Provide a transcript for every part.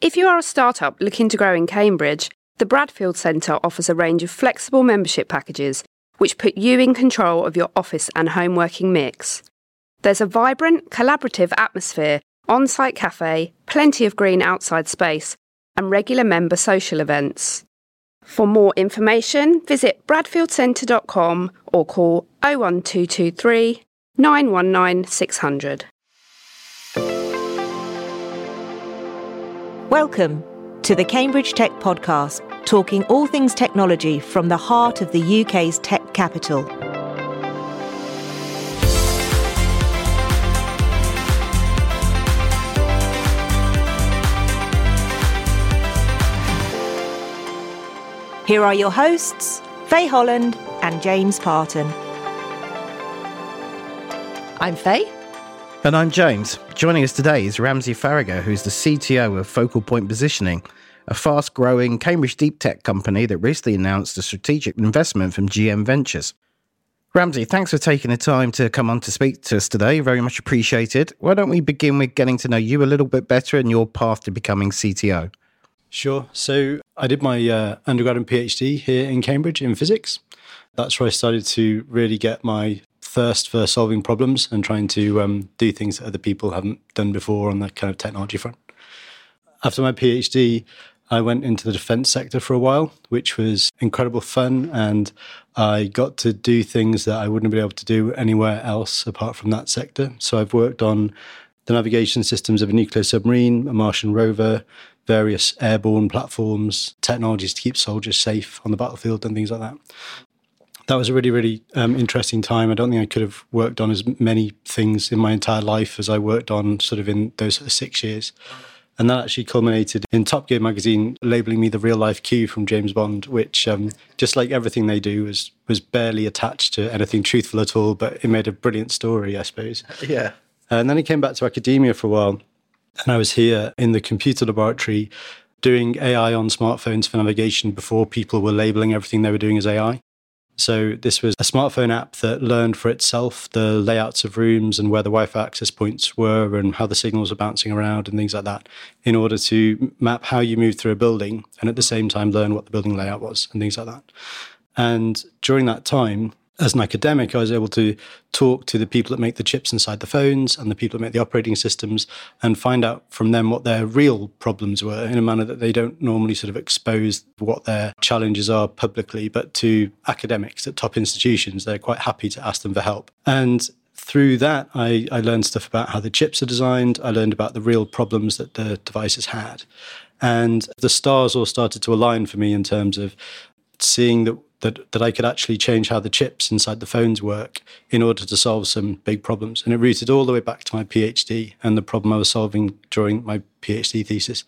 If you are a startup looking to grow in Cambridge, the Bradfield Centre offers a range of flexible membership packages which put you in control of your office and home working mix. There's a vibrant, collaborative atmosphere, on site cafe, plenty of green outside space, and regular member social events. For more information, visit bradfieldcentre.com or call 01223 919 600. Welcome to the Cambridge Tech Podcast, talking all things technology from the heart of the UK's tech capital. Here are your hosts, Faye Holland and James Parton. I'm Faye. And I'm James. Joining us today is Ramsey Faragher, who's the CTO of FocalPoint Positioning, a fast growing Cambridge deep tech company that recently announced a strategic investment from GM Ventures. Ramsey, thanks for taking the time to come on to speak to us today. Very much appreciated. Why don't we begin with getting to know you a little bit better and your path to becoming CTO? Sure. So I did my uh, undergrad and PhD here in Cambridge in physics. That's where I started to really get my thirst for solving problems and trying to um, do things that other people haven't done before on the kind of technology front. After my PhD, I went into the defense sector for a while, which was incredible fun. And I got to do things that I wouldn't be able to do anywhere else apart from that sector. So I've worked on the navigation systems of a nuclear submarine, a Martian rover, various airborne platforms, technologies to keep soldiers safe on the battlefield, and things like that. That was a really, really um, interesting time. I don't think I could have worked on as many things in my entire life as I worked on sort of in those sort of six years. And that actually culminated in Top Gear magazine labeling me the real life Q from James Bond, which, um, just like everything they do, was was barely attached to anything truthful at all. But it made a brilliant story, I suppose. Yeah. And then he came back to academia for a while, and I was here in the computer laboratory doing AI on smartphones for navigation before people were labeling everything they were doing as AI. So this was a smartphone app that learned for itself the layouts of rooms and where the Wi-Fi access points were and how the signals were bouncing around and things like that in order to map how you move through a building and at the same time learn what the building layout was and things like that. And during that time, as an academic, I was able to talk to the people that make the chips inside the phones and the people that make the operating systems and find out from them what their real problems were in a manner that they don't normally sort of expose what their challenges are publicly, but to academics at top institutions, they're quite happy to ask them for help. And through that, I, I learned stuff about how the chips are designed. I learned about the real problems that the devices had. And the stars all started to align for me in terms of seeing that that, that I could actually change how the chips inside the phones work in order to solve some big problems. And it rooted all the way back to my PhD and the problem I was solving during my PhD thesis.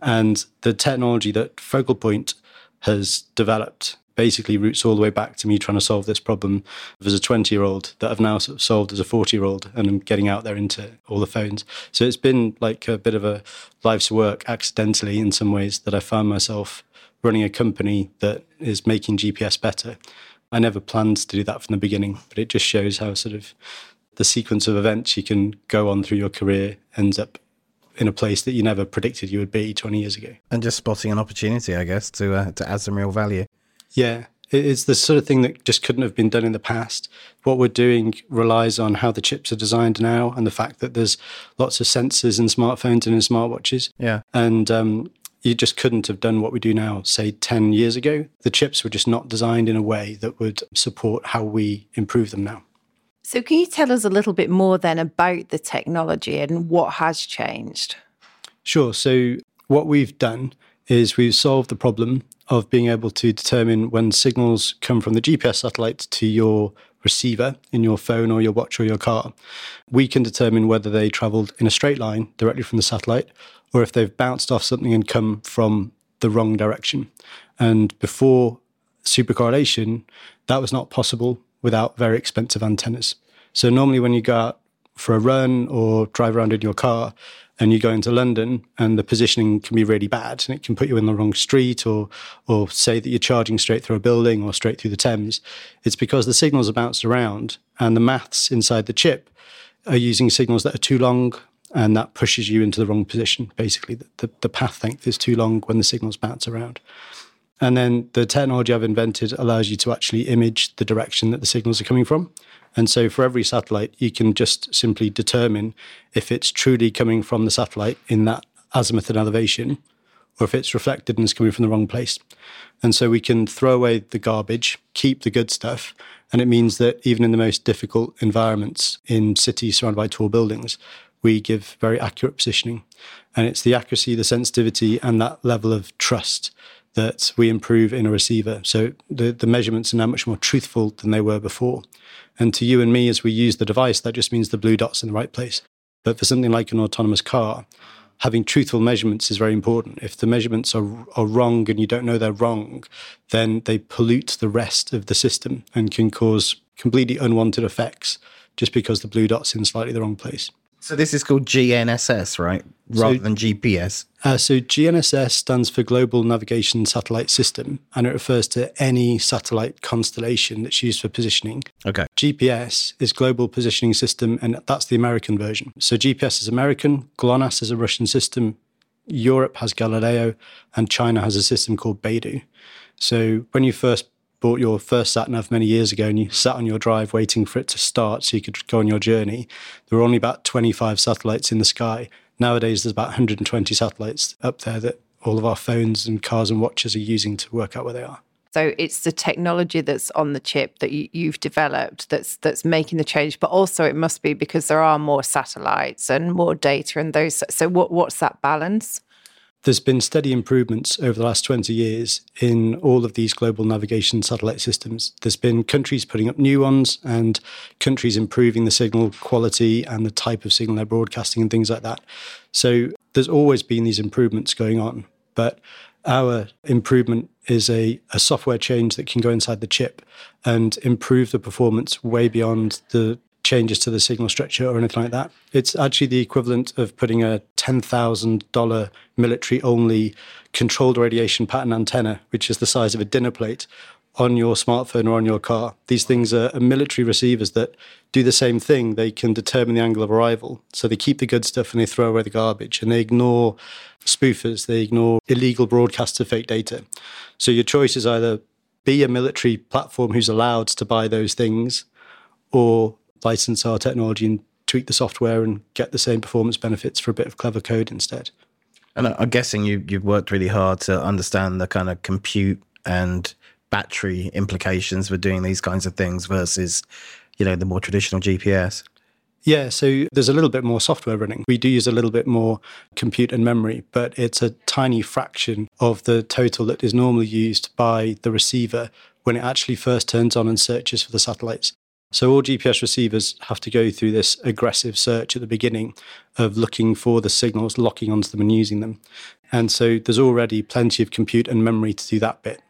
And the technology that FocalPoint has developed basically roots all the way back to me trying to solve this problem as a 20 year old that I've now sort of solved as a 40 year old and I'm getting out there into all the phones. So it's been like a bit of a life's work accidentally in some ways that I found myself running a company that is making GPS better. I never planned to do that from the beginning, but it just shows how sort of the sequence of events you can go on through your career ends up in a place that you never predicted you would be 20 years ago. And just spotting an opportunity, I guess, to uh, to add some real value. Yeah, it's the sort of thing that just couldn't have been done in the past. What we're doing relies on how the chips are designed now and the fact that there's lots of sensors in smartphones and in smartwatches. Yeah. And um, you just couldn't have done what we do now, say 10 years ago. The chips were just not designed in a way that would support how we improve them now. So, can you tell us a little bit more then about the technology and what has changed? Sure. So, what we've done is we've solved the problem of being able to determine when signals come from the GPS satellite to your receiver in your phone or your watch or your car. We can determine whether they traveled in a straight line directly from the satellite or if they've bounced off something and come from the wrong direction. And before supercorrelation, that was not possible without very expensive antennas. So normally when you go out for a run or drive around in your car and you go into London and the positioning can be really bad and it can put you in the wrong street or or say that you're charging straight through a building or straight through the Thames, it's because the signals are bounced around and the maths inside the chip are using signals that are too long and that pushes you into the wrong position. Basically, the, the, the path length is too long when the signals bounce around. And then the technology I've invented allows you to actually image the direction that the signals are coming from. And so for every satellite, you can just simply determine if it's truly coming from the satellite in that azimuth and elevation, or if it's reflected and is coming from the wrong place. And so we can throw away the garbage, keep the good stuff. And it means that even in the most difficult environments in cities surrounded by tall buildings, we give very accurate positioning. And it's the accuracy, the sensitivity, and that level of trust that we improve in a receiver. So the, the measurements are now much more truthful than they were before. And to you and me, as we use the device, that just means the blue dot's in the right place. But for something like an autonomous car, having truthful measurements is very important. If the measurements are, are wrong and you don't know they're wrong, then they pollute the rest of the system and can cause completely unwanted effects just because the blue dot's in slightly the wrong place. So this is called GNSS, right? Rather So- than GPS. Uh, so GNSS stands for Global Navigation Satellite System, and it refers to any satellite constellation that's used for positioning. Okay. GPS is Global Positioning System, and that's the American version. So GPS is American, GLONASS is a Russian system, Europe has Galileo, and China has a system called Beidou. So when you first bought your first sat nav many years ago and you sat on your drive waiting for it to start so you could go on your journey, there were only about 25 satellites in the sky. Nowadays, there's about 120 satellites up there that all of our phones and cars and watches are using to work out where they are. So it's the technology that's on the chip that you, you've developed that's that's making the change, but also it must be because there are more satellites and more data and those. So what what's that balance? There's been steady improvements over the last 20 years in all of these global navigation satellite systems. There's been countries putting up new ones and countries improving the signal quality and the type of signal they're broadcasting and things like that. So there's always been these improvements going on. But our improvement is a, a software change that can go inside the chip and improve the performance way beyond the changes to the signal structure or anything like that. It's actually the equivalent of putting a $10,000 military only controlled radiation pattern antenna, which is the size of a dinner plate, on your smartphone or on your car. These things are, military receivers that do the same thing. They can determine the angle of arrival. So they keep the good stuff and they throw away the garbage and they ignore spoofers, they ignore illegal broadcasts of fake data. So your choice is either be a military platform who's allowed to buy those things or license our technology and tweak the software and get the same performance benefits for a bit of clever code instead. And I'm guessing you, you've worked really hard to understand the kind of compute and battery implications for doing these kinds of things versus, you know, the more traditional GPS. Yeah, so there's a little bit more software running. We do use a little bit more compute and memory, but it's a tiny fraction of the total that is normally used by the receiver when it actually first turns on and searches for the satellites. So all GPS receivers have to go through this aggressive search at the beginning of looking for the signals, locking onto them and using them. And so there's already plenty of compute and memory to do that bit.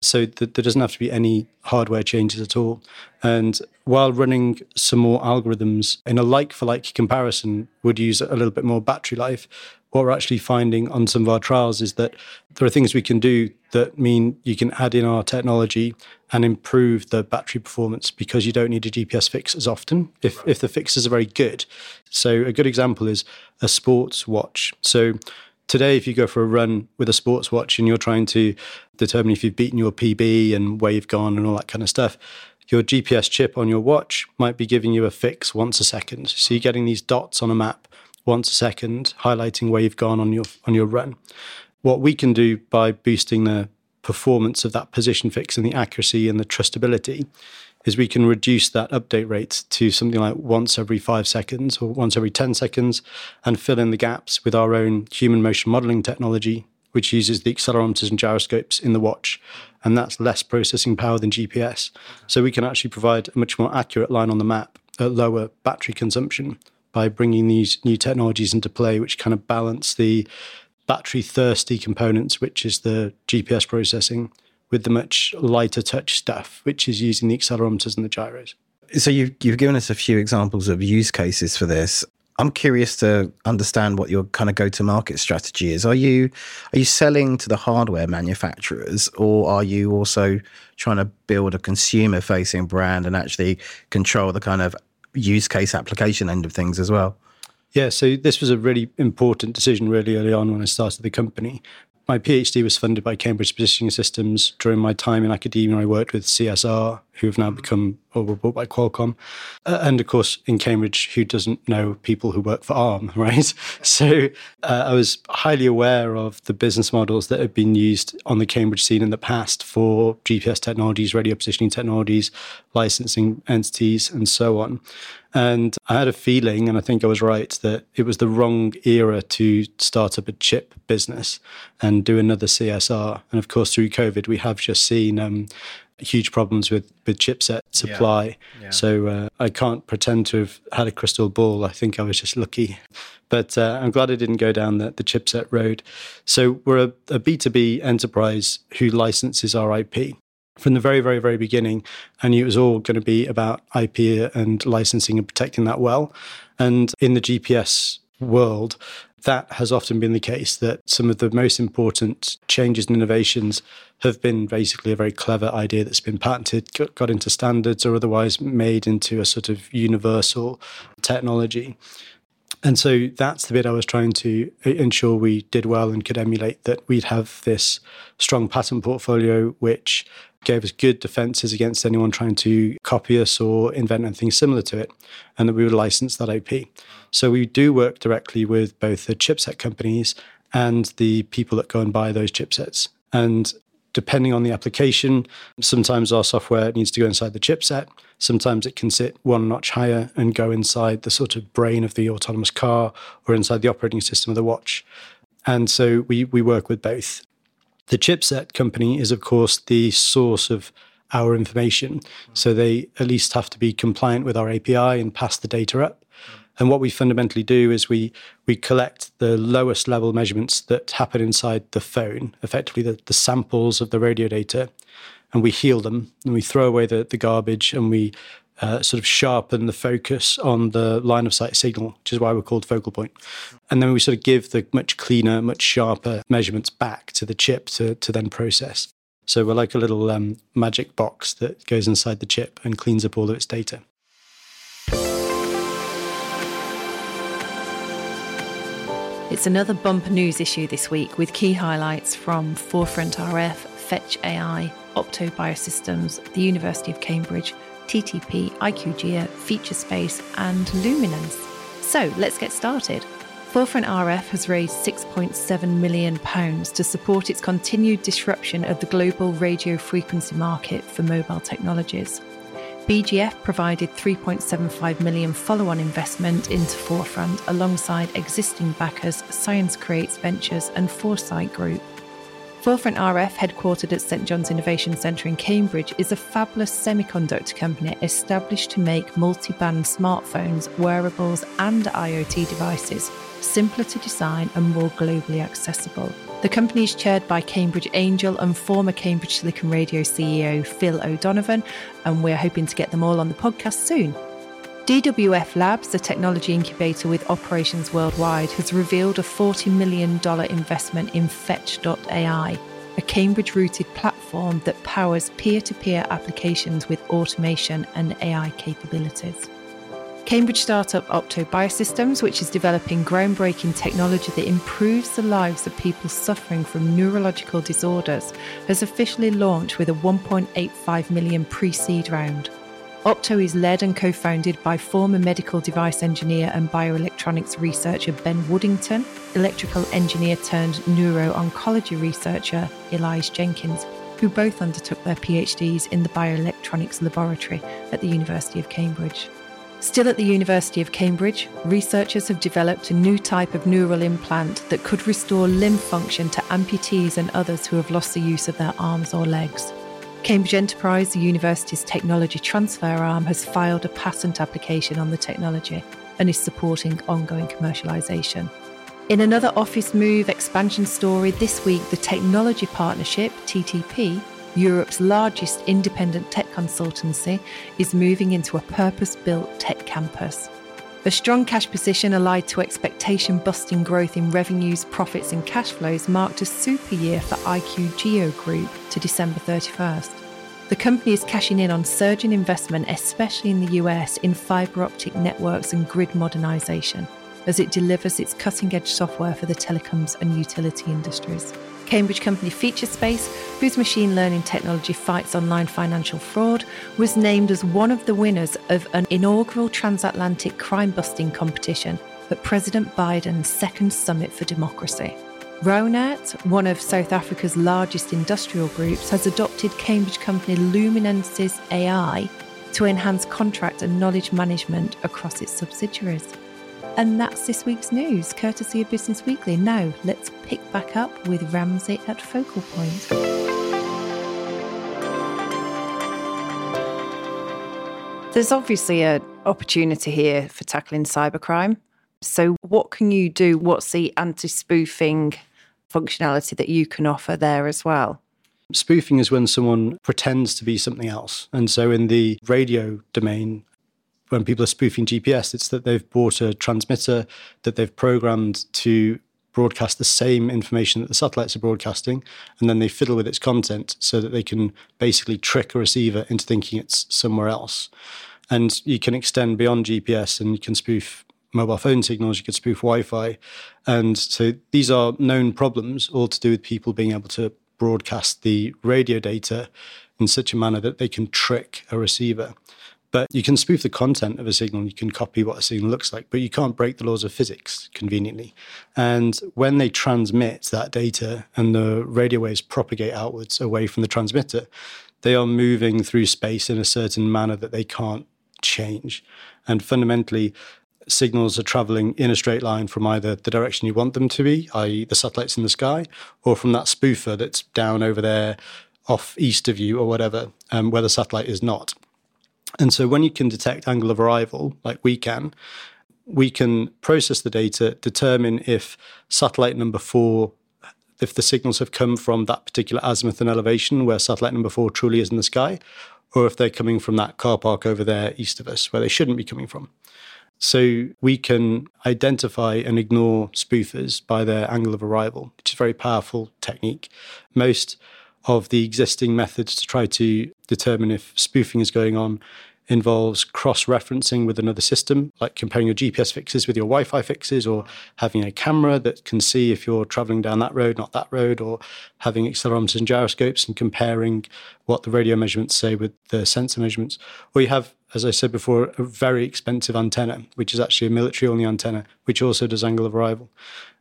So th- there doesn't have to be any hardware changes at all. And while running some more algorithms in a like for like comparison would use a little bit more battery life, what we're actually finding on some of our trials is that there are things we can do that mean you can add in our technology and improve the battery performance because you don't need a GPS fix as often if, if the fixes are very good. So a good example is a sports watch. So today if you go for a run with a sports watch and you're trying to determine if you've beaten your pb and where you've gone and all that kind of stuff your gps chip on your watch might be giving you a fix once a second so you're getting these dots on a map once a second highlighting where you've gone on your on your run what we can do by boosting the performance of that position fix and the accuracy and the trustability is we can reduce that update rate to something like once every five seconds or once every 10 seconds and fill in the gaps with our own human motion modeling technology, which uses the accelerometers and gyroscopes in the watch. And that's less processing power than GPS. So we can actually provide a much more accurate line on the map at lower battery consumption by bringing these new technologies into play, which kind of balance the battery thirsty components, which is the GPS processing, with the much lighter touch stuff, which is using the accelerometers and the gyros. So you've, you've given us a few examples of use cases for this. I'm curious to understand what your kind of go-to-market strategy is. Are you are you selling to the hardware manufacturers, or are you also trying to build a consumer-facing brand and actually control the kind of use case application end of things as well? Yeah, so this was a really important decision really early on when I started the company. My PhD was funded by Cambridge Positioning Systems. During my time in academia, I worked with CSR, who have now become or were bought by Qualcomm. Uh, and of course, in Cambridge, who doesn't know people who work for ARM, right? So uh, I was highly aware of the business models that have been used on the Cambridge scene in the past for GPS technologies, radio positioning technologies, licensing entities, and so on. And I had a feeling, and I think I was right, that it was the wrong era to start up a chip business and do another CSR. And of course, through COVID, we have just seen um, huge problems with with chipset supply. Yeah. Yeah. So uh, I can't pretend to have had a crystal ball. I think I was just lucky. But uh, I'm glad I didn't go down the, the chipset road. So we're a a B2B enterprise who licenses our IP from the very, very, very beginning. I knew it was all going to be about IP and licensing and protecting that well. And in the GPS world, that has often been the case that some of the most important changes and innovations have been basically a very clever idea that's been patented, got into standards, or otherwise made into a sort of universal technology. And so that's the bit I was trying to ensure we did well and could emulate that we'd have this strong patent portfolio, which gave us good defenses against anyone trying to copy us or invent anything similar to it, and that we would license that IP. So we do work directly with both the chipset companies and the people that go and buy those chipsets. And depending on the application, sometimes our software needs to go inside the chipset. Sometimes it can sit one notch higher and go inside the sort of brain of the autonomous car or inside the operating system of the watch. And so we, we work with both. The chipset company is, of course, the source of our information. So they at least have to be compliant with our API and pass the data up. And what we fundamentally do is we we collect the lowest level measurements that happen inside the phone, effectively the, the samples of the radio data, and we heal them and we throw away the, the garbage and we uh, sort of sharpen the focus on the line of sight signal, which is why we're called focal point. And then we sort of give the much cleaner, much sharper measurements back to the chip to, to then process. So we're like a little um, magic box that goes inside the chip and cleans up all of its data. It's another bumper news issue this week with key highlights from Forefront RF, Fetch AI, Opto Biosystems, the University of Cambridge, TTP, IQGeo, Featurespace, and Luminance. So let's get started. Forefront RF has raised £6.7 million to support its continued disruption of the global radio frequency market for mobile technologies. BGF provided 3.75 million follow-on investment into Forefront alongside existing backers Science Creates Ventures and Foresight Group. Forefront RF, headquartered at St John's Innovation Centre in Cambridge, is a fabulous semiconductor company established to make multi band smartphones, wearables, and IoT devices simpler to design and more globally accessible. The company is chaired by Cambridge Angel and former Cambridge Silicon Radio CEO Phil O'Donovan, and we're hoping to get them all on the podcast soon. DWF Labs, a technology incubator with operations worldwide, has revealed a $40 million investment in Fetch.ai, a Cambridge rooted platform that powers peer to peer applications with automation and AI capabilities. Cambridge startup Opto Biosystems, which is developing groundbreaking technology that improves the lives of people suffering from neurological disorders, has officially launched with a 1.85 million pre seed round. Opto is led and co founded by former medical device engineer and bioelectronics researcher Ben Woodington, electrical engineer turned neuro oncology researcher Elise Jenkins, who both undertook their PhDs in the bioelectronics laboratory at the University of Cambridge. Still at the University of Cambridge, researchers have developed a new type of neural implant that could restore limb function to amputees and others who have lost the use of their arms or legs. Cambridge Enterprise, the university's technology transfer arm, has filed a patent application on the technology and is supporting ongoing commercialisation. In another office move expansion story this week, the Technology Partnership, TTP, Europe's largest independent tech consultancy, is moving into a purpose built tech campus. A strong cash position allied to expectation busting growth in revenues, profits, and cash flows marked a super year for IQGeo Group to December 31st. The company is cashing in on surging investment, especially in the US, in fibre optic networks and grid modernisation. as it delivers its cutting edge software for the telecoms and utility industries. Cambridge company Featurespace, whose machine learning technology fights online financial fraud, was named as one of the winners of an inaugural transatlantic crime busting competition at President Biden's second summit for democracy. Reunert, one of South Africa's largest industrial groups, has adopted Cambridge company Luminance's AI to enhance contract and knowledge management across its subsidiaries. And that's this week's news, courtesy of Business Weekly. Now, let's pick back up with Ramsey at FocalPoint. There's obviously an opportunity here for tackling cybercrime. So, what can you do? What's the anti spoofing functionality that you can offer there as well? Spoofing is when someone pretends to be something else. And so, in the radio domain, when people are spoofing GPS, it's that they've bought a transmitter that they've programmed to broadcast the same information that the satellites are broadcasting, and then they fiddle with its content so that they can basically trick a receiver into thinking it's somewhere else. And you can extend beyond GPS and you can spoof mobile phone signals, you could spoof Wi Fi. And so these are known problems, all to do with people being able to broadcast the radio data in such a manner that they can trick a receiver. But you can spoof the content of a signal, you can copy what a signal looks like, but you can't break the laws of physics conveniently. And when they transmit that data and the radio waves propagate outwards away from the transmitter, they are moving through space in a certain manner that they can't change. And fundamentally, signals are traveling in a straight line from either the direction you want them to be, i.e., the satellites in the sky, or from that spoofer that's down over there off east of you or whatever, um, where the satellite is not. And so when you can detect angle of arrival, like we can, we can process the data, determine if satellite number four, if the signals have come from that particular azimuth and elevation where satellite number four truly is in the sky, or if they're coming from that car park over there east of us where they shouldn't be coming from. So we can identify and ignore spoofers by their angle of arrival, which is a very powerful technique. Most of the existing methods to try to determine if spoofing is going on involves cross referencing with another system, like comparing your GPS fixes with your Wi Fi fixes, or having a camera that can see if you're traveling down that road, not that road, or having accelerometers and gyroscopes and comparing what the radio measurements say with the sensor measurements. Or you have, as I said before, a very expensive antenna, which is actually a military only antenna, which also does angle of arrival.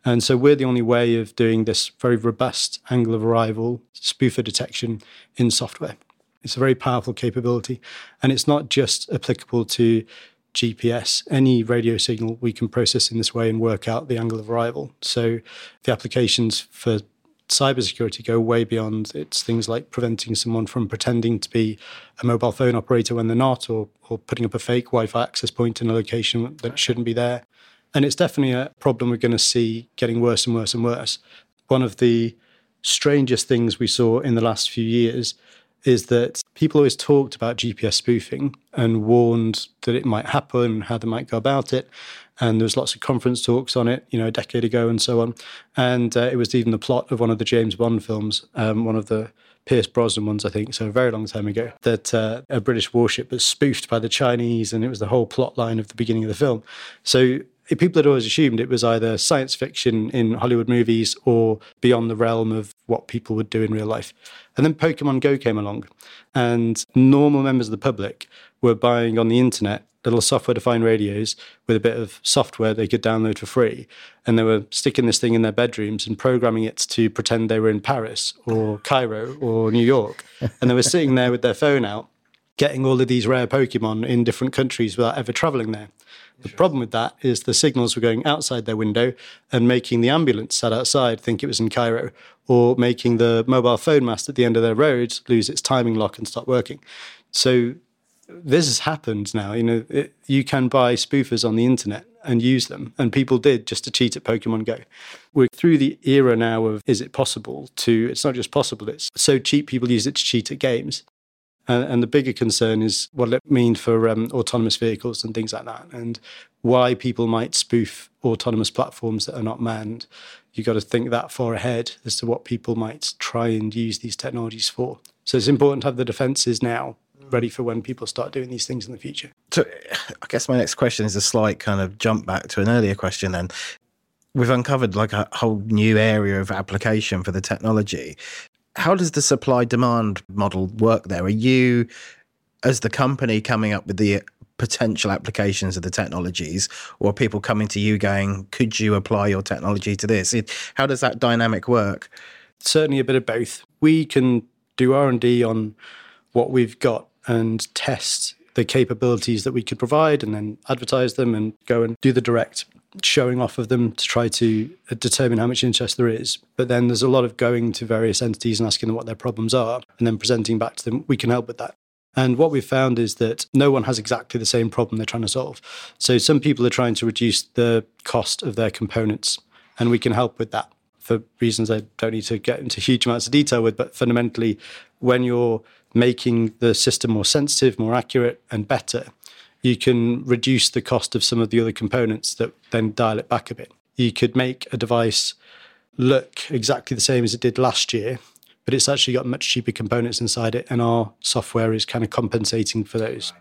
And so we're the only way of doing this very robust angle of arrival spoofer detection in software. It's a very powerful capability. And it's not just applicable to GPS. Any radio signal we can process in this way and work out the angle of arrival. So the applications for cybersecurity go way beyond it's things like preventing someone from pretending to be a mobile phone operator when they're not, or, or putting up a fake Wi Fi access point in a location that shouldn't be there. And it's definitely a problem we're going to see getting worse and worse and worse. One of the strangest things we saw in the last few years is that people always talked about GPS spoofing and warned that it might happen how they might go about it. And there was lots of conference talks on it, you know, a decade ago and so on. And uh, it was even the plot of one of the James Bond films, um, one of the Pierce Brosnan ones, I think, so a very long time ago, that uh, a British warship was spoofed by the Chinese, and it was the whole plot line of the beginning of the film. So people had always assumed it was either science fiction in Hollywood movies or beyond the realm of what people would do in real life. And then Pokemon Go came along, and normal members of the public were buying on the internet little software defined radios with a bit of software they could download for free. And they were sticking this thing in their bedrooms and programming it to pretend they were in Paris or Cairo or New York. And they were sitting there with their phone out, getting all of these rare Pokemon in different countries without ever traveling there. The problem with that is the signals were going outside their window and making the ambulance sat outside think it was in Cairo, or making the mobile phone mast at the end of their road lose its timing lock and stop working. So this has happened now. You know, it, you can buy spoofers on the internet and use them, and people did just to cheat at Pokemon Go. We're through the era now of is it possible to? It's not just possible; it's so cheap people use it to cheat at games. And, and the bigger concern is what it means for um, autonomous vehicles and things like that, and why people might spoof autonomous platforms that are not manned. You've got to think that far ahead as to what people might try and use these technologies for. So it's important to have the defences now ready for when people start doing these things in the future. So, I guess my next question is a slight kind of jump back to an earlier question. Then, we've uncovered like a whole new area of application for the technology. How does the supply demand model work there? Are you, as the company, coming up with the potential applications of the technologies, or people coming to you going, "Could you apply your technology to this?" How does that dynamic work? Certainly, a bit of both. We can do R and D on what we've got and test the capabilities that we could provide, and then advertise them and go and do the direct showing off of them to try to uh, determine how much interest there is. But then there's a lot of going to various entities and asking them what their problems are and then presenting back to them. We can help with that. And what we've found is that no one has exactly the same problem they're trying to solve. So some people are trying to reduce the cost of their components, and we can help with that for reasons I don't need to get into huge amounts of detail with. But fundamentally, when you're making the system more sensitive, more accurate, and better, you can reduce the cost of some of the other components that then dial it back a bit. You could make a device look exactly the same as it did last year but it's actually got much cheaper components inside it, and our software is kind of compensating for those.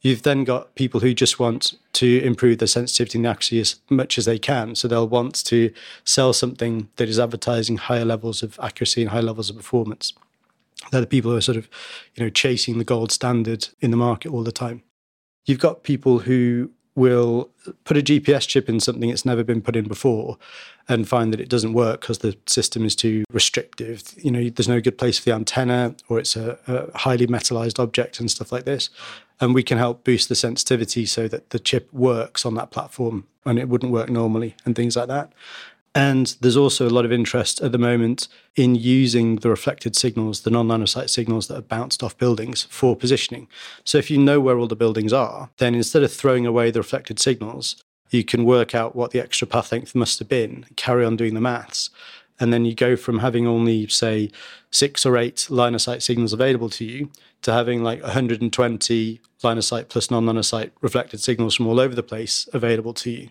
You've then got people who just want to improve the sensitivity and accuracy as much as they can. So they'll want to sell something that is advertising higher levels of accuracy and high levels of performance. They're the people who are sort of, you know, chasing the gold standard in the market all the time. You've got people who will put a GPS chip in something it's never been put in before and find that it doesn't work because the system is too restrictive. You know, there's no good place for the antenna or it's a, a highly metallized object and stuff like this. And we can help boost the sensitivity so that the chip works on that platform and it wouldn't work normally and things like that. And there's also a lot of interest at the moment in using the reflected signals, the non line of sight signals that are bounced off buildings for positioning. So if you know where all the buildings are, then instead of throwing away the reflected signals, you can work out what the extra path length must have been, carry on doing the maths. And then you go from having only, say, six or eight line of sight signals available to you to having like 120 line of sight plus non line of sight reflected signals from all over the place available to you.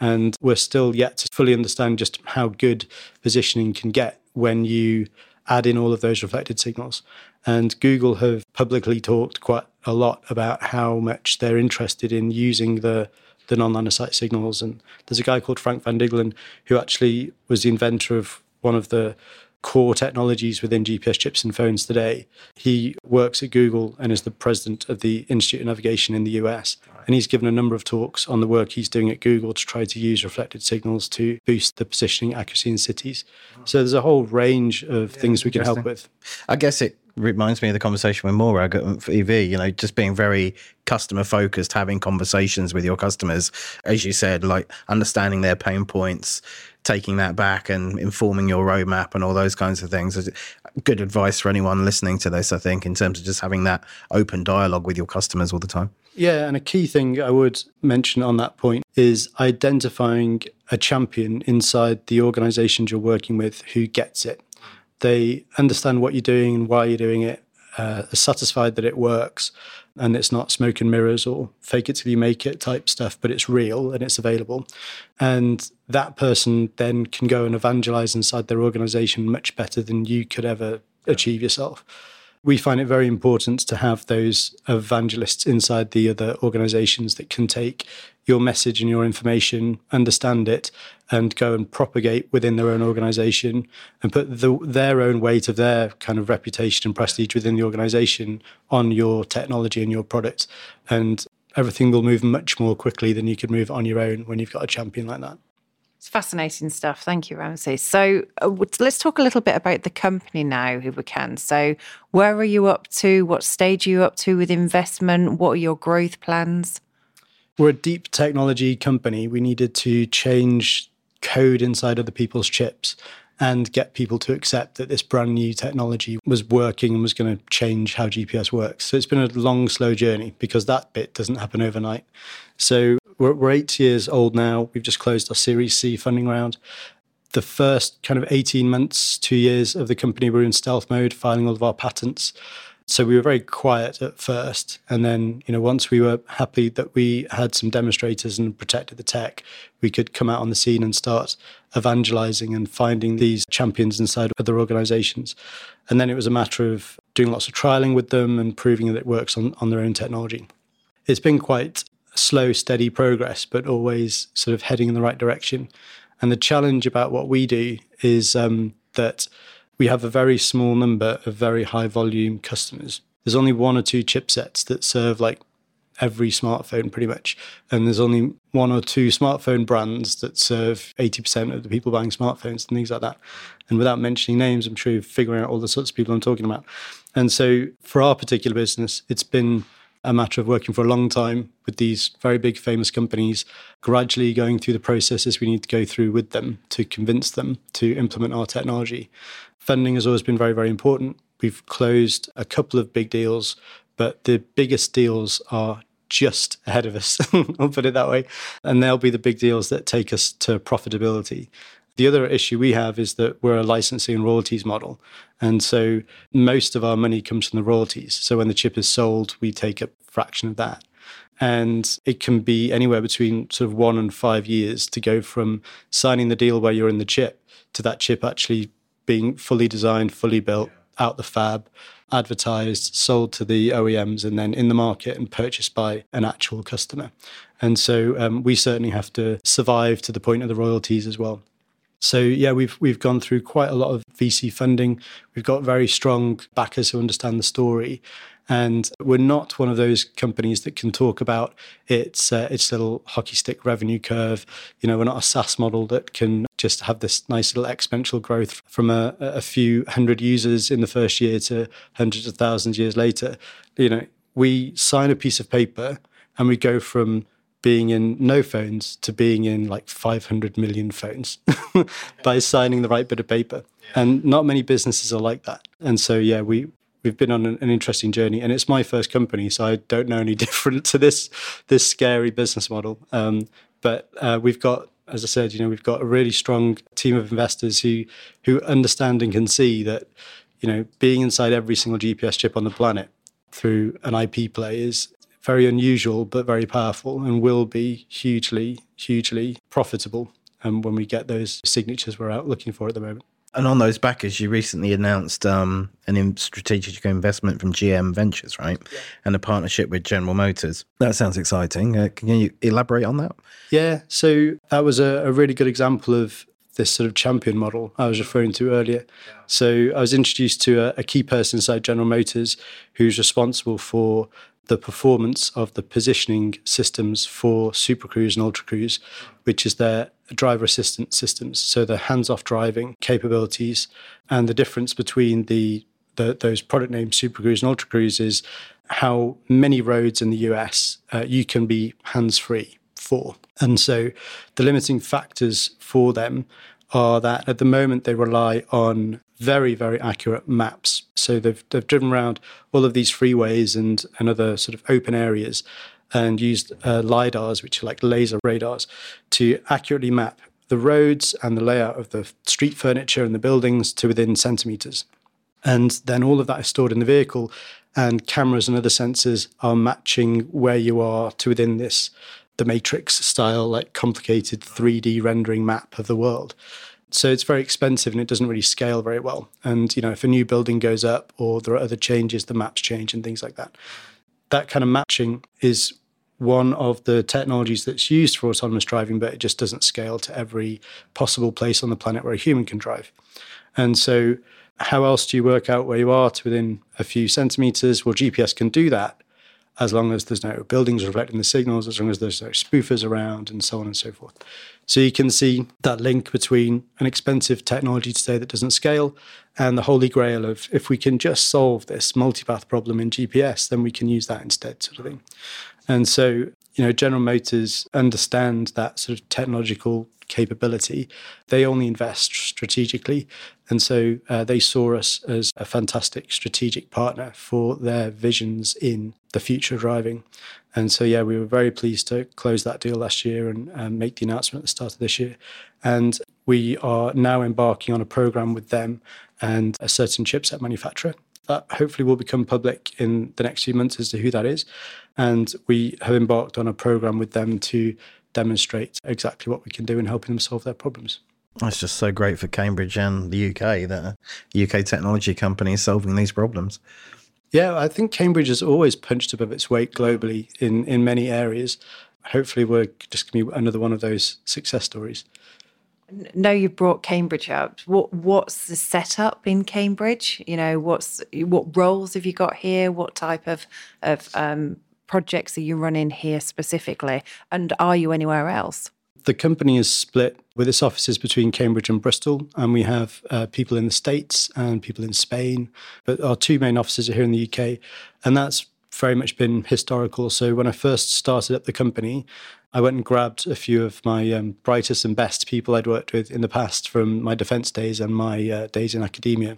And we're still yet to fully understand just how good positioning can get when you add in all of those reflected signals. And Google have publicly talked quite a lot about how much they're interested in using the the sight signals. And there's a guy called Frank van Diggelen who actually was the inventor of one of the core technologies within GPS chips and phones today. He works at Google and is the president of the Institute of Navigation in the US. And he's given a number of talks on the work he's doing at Google to try to use reflected signals to boost the positioning accuracy in cities. So there's a whole range of yeah, things we can help with. I guess it reminds me of the conversation with Morag at EV, you know, just being very customer focused, having conversations with your customers, as you said, like understanding their pain points, taking that back and informing your roadmap and all those kinds of things. Good advice for anyone listening to this, I think, in terms of just having that open dialogue with your customers all the time. Yeah, and a key thing I would mention on that point is identifying a champion inside the organizations you're working with who gets it. They understand what you're doing and why you're doing it, uh, are satisfied that it works, and it's not smoke and mirrors or fake it till you make it type stuff, but it's real and it's available. And that person then can go and evangelize inside their organization much better than you could ever achieve yourself we find it very important to have those evangelists inside the other organizations that can take your message and your information, understand it, and go and propagate within their own organization and put the, their own weight of their kind of reputation and prestige within the organization on your technology and your product. And everything will move much more quickly than you could move on your own when you've got a champion like that. It's fascinating stuff. Thank you, Ramsey. So uh, let's talk a little bit about the company now, if we can. So, where are you up to? What stage are you up to with investment? What are your growth plans? We're a deep technology company. We needed to change code inside other people's chips and get people to accept that this brand new technology was working and was going to change how GPS works. So it's been a long, slow journey because that bit doesn't happen overnight. So we're, we're eight years old now. We've just closed our Series C funding round. The first kind of 18 months, two years of the company, we were in stealth mode, filing all of our patents. So we were very quiet at first. And then, you know, once we were happy that we had some demonstrators and protected the tech, we could come out on the scene and start evangelizing and finding these champions inside other organizations. And then it was a matter of doing lots of trialing with them and proving that it works on, on their own technology it's been quite slow, steady progress, but always sort of heading in the right direction. And the challenge about what we do is um, that we have a very small number of very high volume customers. There's only one or two chipsets that serve like every smartphone pretty much. And there's only one or two smartphone brands that serve 80% of the people buying smartphones and things like that. And without mentioning names, I'm sure you're figuring out all the sorts of people I'm talking about. And so for our particular business, it's been a matter of working for a long time with these very big famous companies, gradually going through the processes we need to go through with them to convince them to implement our technology. Funding has always been very, very important. We've closed a couple of big deals, but the biggest deals are just ahead of us, I'll put it that way. And they'll be the big deals that take us to profitability. The other issue we have is that we're a licensing and royalties model. And so most of our money comes from the royalties. So when the chip is sold, we take a fraction of that. And it can be anywhere between sort of one and five years to go from signing the deal where you're in the chip to that chip actually being fully designed, fully built, out the fab, advertised, sold to the OEMs, and then in the market and purchased by an actual customer. And so um, we certainly have to survive to the point of the royalties as well. So yeah, we've we've gone through quite a lot of VC funding. We've got very strong backers who understand the story, and we're not one of those companies that can talk about its uh, its little hockey stick revenue curve. You know, we're not a SaaS model that can just have this nice little exponential growth from a, a few hundred users in the first year to hundreds of thousands years later. You know, we sign a piece of paper and we go from being in no phones to being in like 500 million phones by signing the right bit of paper. Yeah. And not many businesses are like that. And so, yeah, we, we've been on an, an, interesting journey and it's my first company. So I don't know any different to this, this scary business model. Um, but uh, we've got, as I said, you know, we've got a really strong team of investors who, who understand and can see that, you know, being inside every single GPS chip on the planet through an IP play is very unusual but very powerful and will be hugely, hugely profitable um, when we get those signatures we're out looking for at the moment. And on those backers, you recently announced um, an strategic investment from GM Ventures, right? Yeah. And a partnership with General Motors. That sounds exciting. Uh, can you elaborate on that? Yeah. So that was a, a, really good example of this sort of champion model I was referring to earlier. Yeah. So I was introduced to a, a key person inside General Motors who's responsible for the performance of the positioning systems for Super Cruise and Ultra Cruise, which is their driver assistance systems. So the hands-off driving capabilities and the difference between the, the those product names Super Cruise and Ultra Cruise is how many roads in the US uh, you can be hands-free for. And so the limiting factors for them are that at the moment they rely on very, very accurate maps. So they've, they've driven around all of these freeways and, and other sort of open areas and used uh, LIDARs, which are like laser radars, to accurately map the roads and the layout of the street furniture and the buildings to within centimeters. And then all of that is stored in the vehicle, and cameras and other sensors are matching where you are to within this the matrix style like complicated 3D rendering map of the world. So it's very expensive and it doesn't really scale very well. And you know, if a new building goes up or there are other changes, the maps change and things like that. That kind of matching is one of the technologies that's used for autonomous driving, but it just doesn't scale to every possible place on the planet where a human can drive. And so, how else do you work out where you are to within a few centimeters? Well, GPS can do that as long as there's no buildings reflecting the signals, as long as there's no spoofers around, and so on and so forth. So you can see that link between an expensive technology today that doesn't scale and the holy grail of if we can just solve this multipath problem in GPS, then we can use that instead, sort of thing. And so, you know, General Motors understand that sort of technological capability. They only invest strategically. And so uh, they saw us as a fantastic strategic partner for their visions in the future driving. And so, yeah, we were very pleased to close that deal last year and um, make the announcement at the start of this year. And we are now embarking on a program with them and a certain chipset manufacturer that hopefully will become public in the next few months as to who that is. And we have embarked on a program with them to demonstrate exactly what we can do in helping them solve their problems. That's just so great for Cambridge and the UK that a UK technology company is solving these problems. Yeah, I think Cambridge has always punched above its weight globally in, in many areas. Hopefully, we're just going to be another one of those success stories. Know you've brought Cambridge up. What what's the setup in Cambridge? You know, what's what roles have you got here? What type of of um, projects are you running here specifically? And are you anywhere else? The company is split with its offices between Cambridge and Bristol, and we have uh, people in the States and people in Spain. But our two main offices are here in the UK, and that's very much been historical. So when I first started up the company, I went and grabbed a few of my um, brightest and best people I'd worked with in the past from my defence days and my uh, days in academia.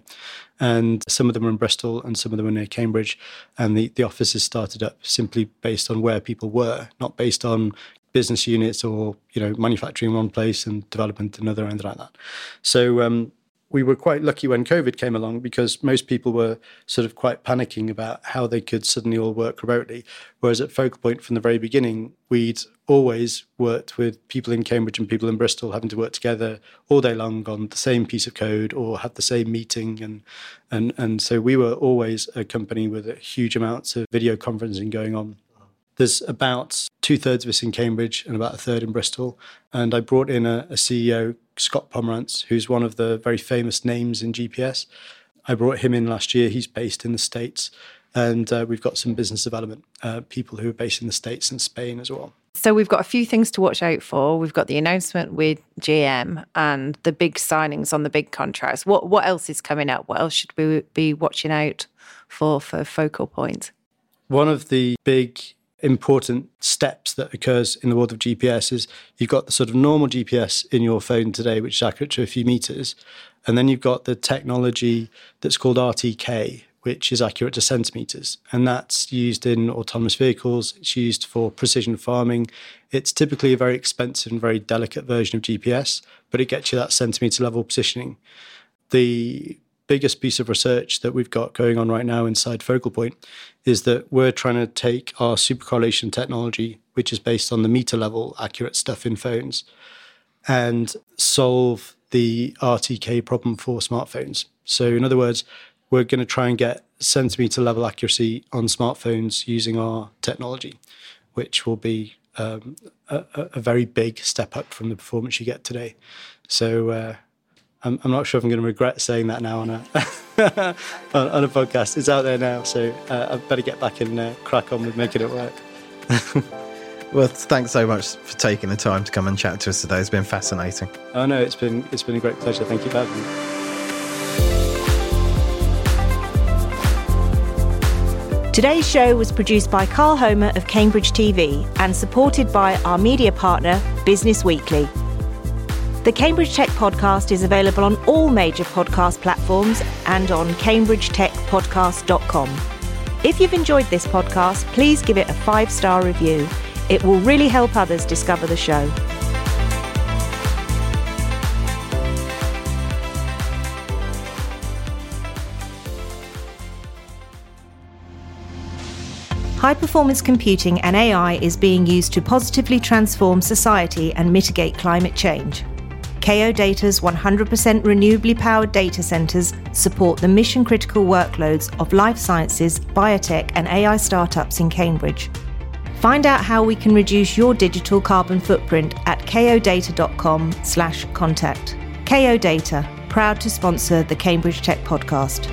And some of them were in Bristol and some of them were near Cambridge. And the, the offices started up simply based on where people were, not based on business units or you know manufacturing in one place and development another and like that. So um, we were quite lucky when COVID came along because most people were sort of quite panicking about how they could suddenly all work remotely. Whereas at FocalPoint from the very beginning, we'd always worked with people in Cambridge and people in Bristol having to work together all day long on the same piece of code or have the same meeting and and and so we were always a company with a huge amounts of video conferencing going on. There's about two thirds of us in Cambridge and about a third in Bristol. And I brought in a, a CEO, Scott Pomerantz, who's one of the very famous names in GPS. I brought him in last year. He's based in the States. And uh, we've got some business development uh, people who are based in the States and Spain as well. So we've got a few things to watch out for. We've got the announcement with GM and the big signings on the big contracts. What what else is coming up? What else should we be watching out for for FocalPoint? One of the big important steps that occurs in the world of GPS is you've got the sort of normal GPS in your phone today, which is accurate to a few meters, and then you've got the technology that's called RTK, which is accurate to centimeters, and that's used in autonomous vehicles. It's used for precision farming. It's typically a very expensive and very delicate version of GPS, but it gets you that centimeter level positioning. The biggest piece of research that we've got going on right now inside FocalPoint is that we're trying to take our supercorrelation technology, which is based on the meter level accurate stuff in phones, and solve the RTK problem for smartphones. So, in other words, we're going to try and get centimeter level accuracy on smartphones using our technology, which will be um, a, a, very big step up from the performance you get today. So, uh, I'm, I'm not sure if I'm going to regret saying that now on a on, on, a podcast. It's out there now, so uh, I better get back and uh, crack on with making it work. well, thanks so much for taking the time to come and chat to us today. It's been fascinating. Oh no, it's been it's been a great pleasure. Thank you for having me. Today's show was produced by Carl Homer of Cambridge TV and supported by our media partner, Business Weekly. The Cambridge Tech Podcast is available on all major podcast platforms and on cambridgetechpodcast.com. If you've enjoyed this podcast, please give it a five star review. It will really help others discover the show. High performance computing and AI is being used to positively transform society and mitigate climate change. Kao Data's 100% renewably powered data centres support the mission critical workloads of life sciences, biotech, and AI startups in Cambridge. Find out how we can reduce your digital carbon footprint at kaodata.com/contact. Kao Data, proud to sponsor the Cambridge Tech podcast.